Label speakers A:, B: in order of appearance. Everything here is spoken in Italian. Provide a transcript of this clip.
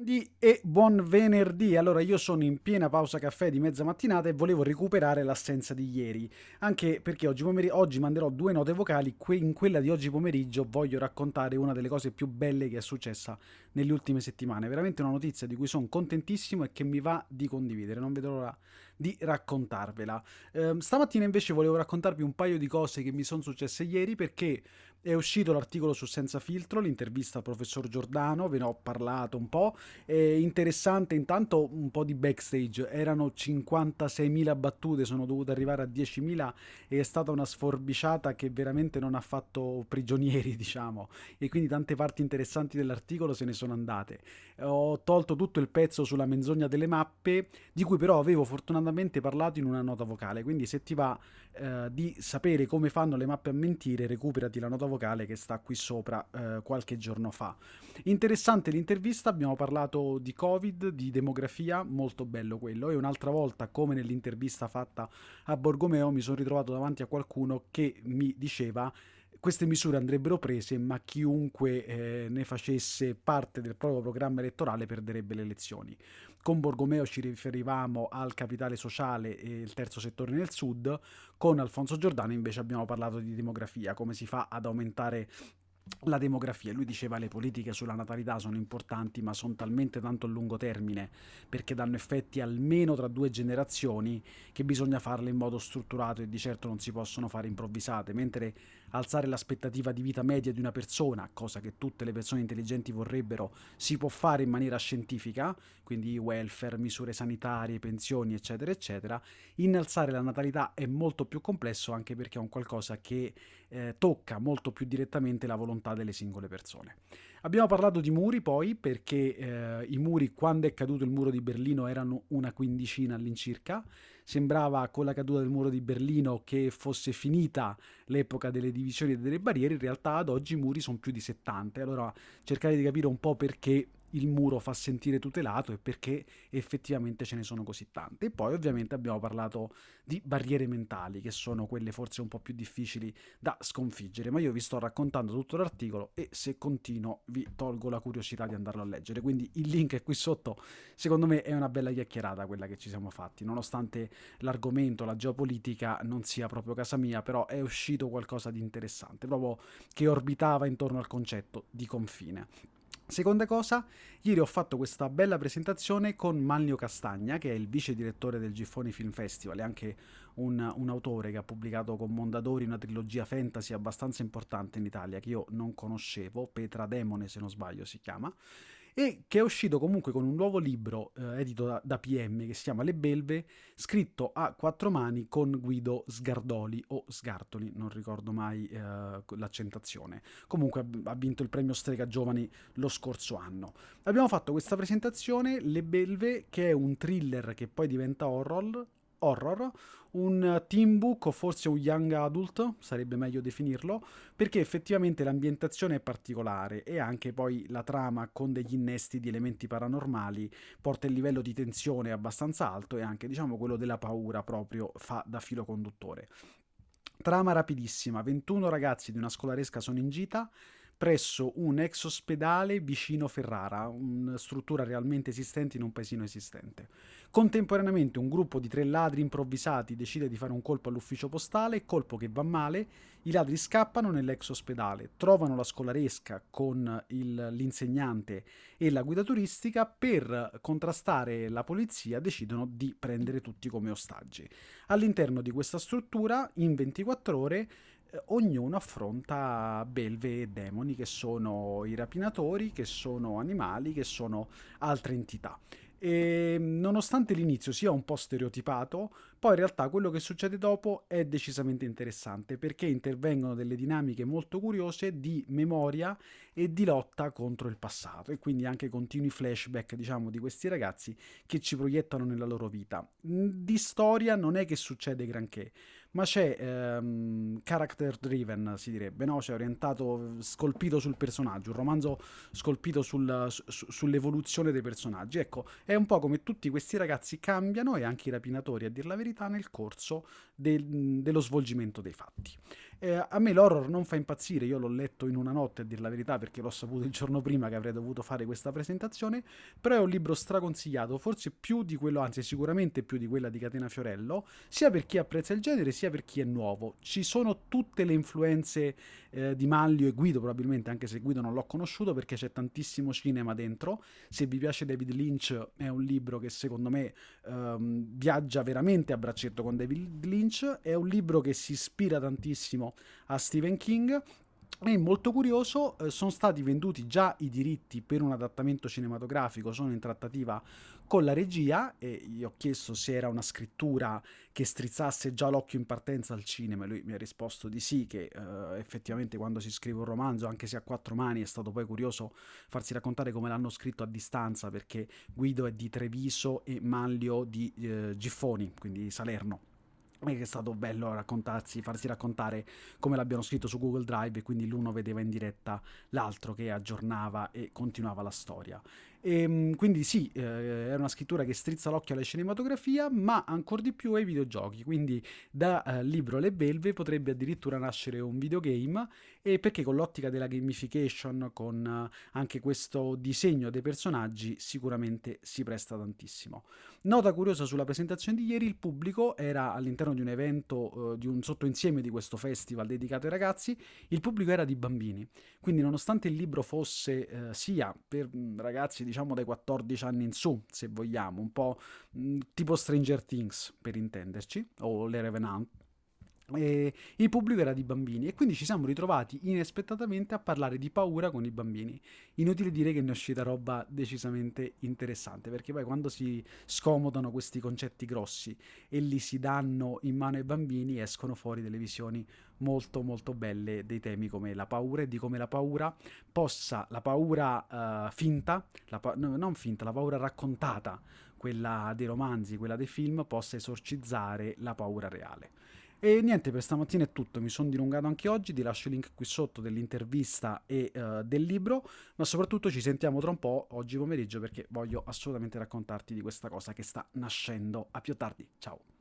A: E buon venerdì. Allora, io sono in piena pausa caffè di mezza mattinata e volevo recuperare l'assenza di ieri. Anche perché oggi, pomeriggio, oggi manderò due note vocali. Que- in quella di oggi pomeriggio voglio raccontare una delle cose più belle che è successa nelle ultime settimane. Veramente una notizia di cui sono contentissimo e che mi va di condividere. Non vedo l'ora di raccontarvela. Eh, stamattina invece volevo raccontarvi un paio di cose che mi sono successe ieri perché è uscito l'articolo su Senza Filtro, l'intervista al professor Giordano, ve ne ho parlato un po'. È interessante intanto un po' di backstage, erano 56.000 battute, sono dovuto arrivare a 10.000 e è stata una sforbiciata che veramente non ha fatto prigionieri, diciamo, e quindi tante parti interessanti dell'articolo se ne sono andate. Ho tolto tutto il pezzo sulla menzogna delle mappe, di cui però avevo fortunatamente parlato in una nota vocale, quindi se ti va eh, di sapere come fanno le mappe a mentire, recuperati la nota vocale che sta qui sopra eh, qualche giorno fa. Interessante l'intervista, abbiamo parlato di Covid, di demografia, molto bello quello, e un'altra volta, come nell'intervista fatta a Borgomeo, mi sono ritrovato davanti a qualcuno che mi diceva queste misure andrebbero prese, ma chiunque eh, ne facesse parte del proprio programma elettorale perderebbe le elezioni. Con Borgomeo ci riferivamo al capitale sociale e il terzo settore nel sud, con Alfonso Giordano invece abbiamo parlato di demografia, come si fa ad aumentare la demografia. Lui diceva che le politiche sulla natalità sono importanti, ma sono talmente tanto a lungo termine perché danno effetti almeno tra due generazioni che bisogna farle in modo strutturato e di certo non si possono fare improvvisate. Mentre alzare l'aspettativa di vita media di una persona, cosa che tutte le persone intelligenti vorrebbero, si può fare in maniera scientifica, quindi welfare, misure sanitarie, pensioni, eccetera, eccetera. Innalzare la natalità è molto più complesso anche perché è un qualcosa che eh, tocca molto più direttamente la volontà delle singole persone. Abbiamo parlato di muri poi perché eh, i muri quando è caduto il muro di Berlino erano una quindicina all'incirca, sembrava con la caduta del muro di Berlino che fosse finita l'epoca delle divisioni e delle barriere, in realtà ad oggi i muri sono più di 70, allora cercare di capire un po' perché il muro fa sentire tutelato e perché effettivamente ce ne sono così tante. E poi ovviamente abbiamo parlato di barriere mentali, che sono quelle forse un po' più difficili da sconfiggere, ma io vi sto raccontando tutto l'articolo e se continuo vi tolgo la curiosità di andarlo a leggere. Quindi il link è qui sotto, secondo me è una bella chiacchierata quella che ci siamo fatti, nonostante l'argomento, la geopolitica non sia proprio casa mia, però è uscito qualcosa di interessante, proprio che orbitava intorno al concetto di confine. Seconda cosa, ieri ho fatto questa bella presentazione con Manlio Castagna, che è il vice direttore del Giffoni Film Festival e anche un, un, autore che ha pubblicato con Mondadori una trilogia fantasy abbastanza importante in Italia che io non conoscevo, Petra Demone se non sbaglio si chiama, e che è uscito comunque con un nuovo libro eh, edito da, da, PM che si chiama Le Belve, scritto a quattro mani con Guido Sgardoli o Sgartoli, non ricordo mai eh, l'accentazione. Comunque ha vinto il premio Strega Giovani lo scorso anno. Abbiamo fatto questa presentazione, Le Belve, che è un thriller che poi diventa horror, horror, un teen book o forse un young adult, sarebbe meglio definirlo, perché effettivamente l'ambientazione è particolare e anche poi la trama con degli innesti di elementi paranormali porta il livello di tensione abbastanza alto e anche diciamo quello della paura proprio fa da filo conduttore. Trama rapidissima, 21 ragazzi di una scolaresca sono in gita, presso un ex ospedale vicino Ferrara, una struttura realmente esistente in un paesino esistente. Contemporaneamente un gruppo di tre ladri improvvisati decide di fare un colpo all'ufficio postale, colpo che va male, i ladri scappano nell'ex ospedale, trovano la scolaresca con il, l'insegnante e la guida turistica, per contrastare la polizia decidono di prendere tutti come ostaggi. All'interno di questa struttura, in 24 ore, ognuno affronta belve e demoni che sono i rapinatori, che sono animali, che sono altre entità. E nonostante l'inizio sia un po' stereotipato, poi in realtà quello che succede dopo è decisamente interessante perché intervengono delle dinamiche molto curiose di memoria e di lotta contro il passato e quindi anche continui flashback, diciamo, di questi ragazzi che ci proiettano nella loro vita. Di storia non è che succede granché, ma c'è ehm, character driven, si direbbe, no? Cioè orientato, scolpito sul personaggio, un romanzo scolpito sul, su, sull'evoluzione dei personaggi. Ecco, è un po' come tutti questi ragazzi cambiano e anche i rapinatori, a dir la verità, nel corso del, dello svolgimento dei fatti. Eh, a me l'horror non fa impazzire, io l'ho letto in una notte a dir la verità perché l'ho saputo il giorno prima che avrei dovuto fare questa presentazione, però è un libro straconsigliato, forse più di quello, anzi sicuramente più di quella di Catena Fiorello, sia per chi apprezza il genere sia per chi è nuovo. Ci sono tutte le influenze eh, di Maglio e Guido probabilmente, anche se Guido non l'ho conosciuto perché c'è tantissimo cinema dentro. Se vi piace David Lynch è un libro che secondo me ehm, viaggia veramente a braccetto con David Lynch, è un libro che si ispira tantissimo a Stephen King è molto curioso, eh, sono stati venduti già i diritti per un adattamento cinematografico, sono in trattativa con la regia e gli ho chiesto se era una scrittura che strizzasse già l'occhio in partenza al cinema e lui mi ha risposto di sì, che eh, effettivamente quando si scrive un romanzo, anche se a quattro mani, è stato poi curioso farsi raccontare come l'hanno scritto a distanza perché Guido è di Treviso e Manlio di eh, Giffoni, quindi Salerno è stato bello raccontarsi, farsi raccontare come l'abbiano scritto su Google Drive e quindi l'uno vedeva in diretta l'altro che aggiornava e continuava la storia. E, ehm, quindi sì, eh, è una scrittura che strizza l'occhio alla cinematografia, ma ancora di più ai videogiochi. Quindi da eh, libro Le Belve potrebbe addirittura nascere un videogame, e perché con l'ottica della gamification, con eh, anche questo disegno dei personaggi, sicuramente si presta tantissimo. Nota curiosa sulla presentazione di ieri, il pubblico era all'interno di un evento, eh, di un sottoinsieme di questo festival dedicato ai ragazzi, il pubblico era di bambini. Quindi nonostante il libro fosse eh, sia per mm, ragazzi diciamo dai 14 anni in su, se vogliamo, un po' tipo Stranger Things per intenderci, o Le Revenant. E il pubblico era di bambini e quindi ci siamo ritrovati inaspettatamente a parlare di paura con i bambini. Inutile dire che ne è uscita roba decisamente interessante perché poi quando si scomodano questi concetti grossi e li si danno in mano ai bambini escono fuori delle visioni molto molto belle dei temi come la paura e di come la paura possa, la paura uh, finta, la pa- no, non finta, la paura raccontata, quella dei romanzi, quella dei film, possa esorcizzare la paura reale. E niente, per stamattina è tutto, mi sono dilungato anche oggi, ti lascio il link qui sotto dell'intervista e uh, del libro, ma soprattutto ci sentiamo tra un po' oggi pomeriggio perché voglio assolutamente raccontarti di questa cosa che sta nascendo. A più tardi, ciao!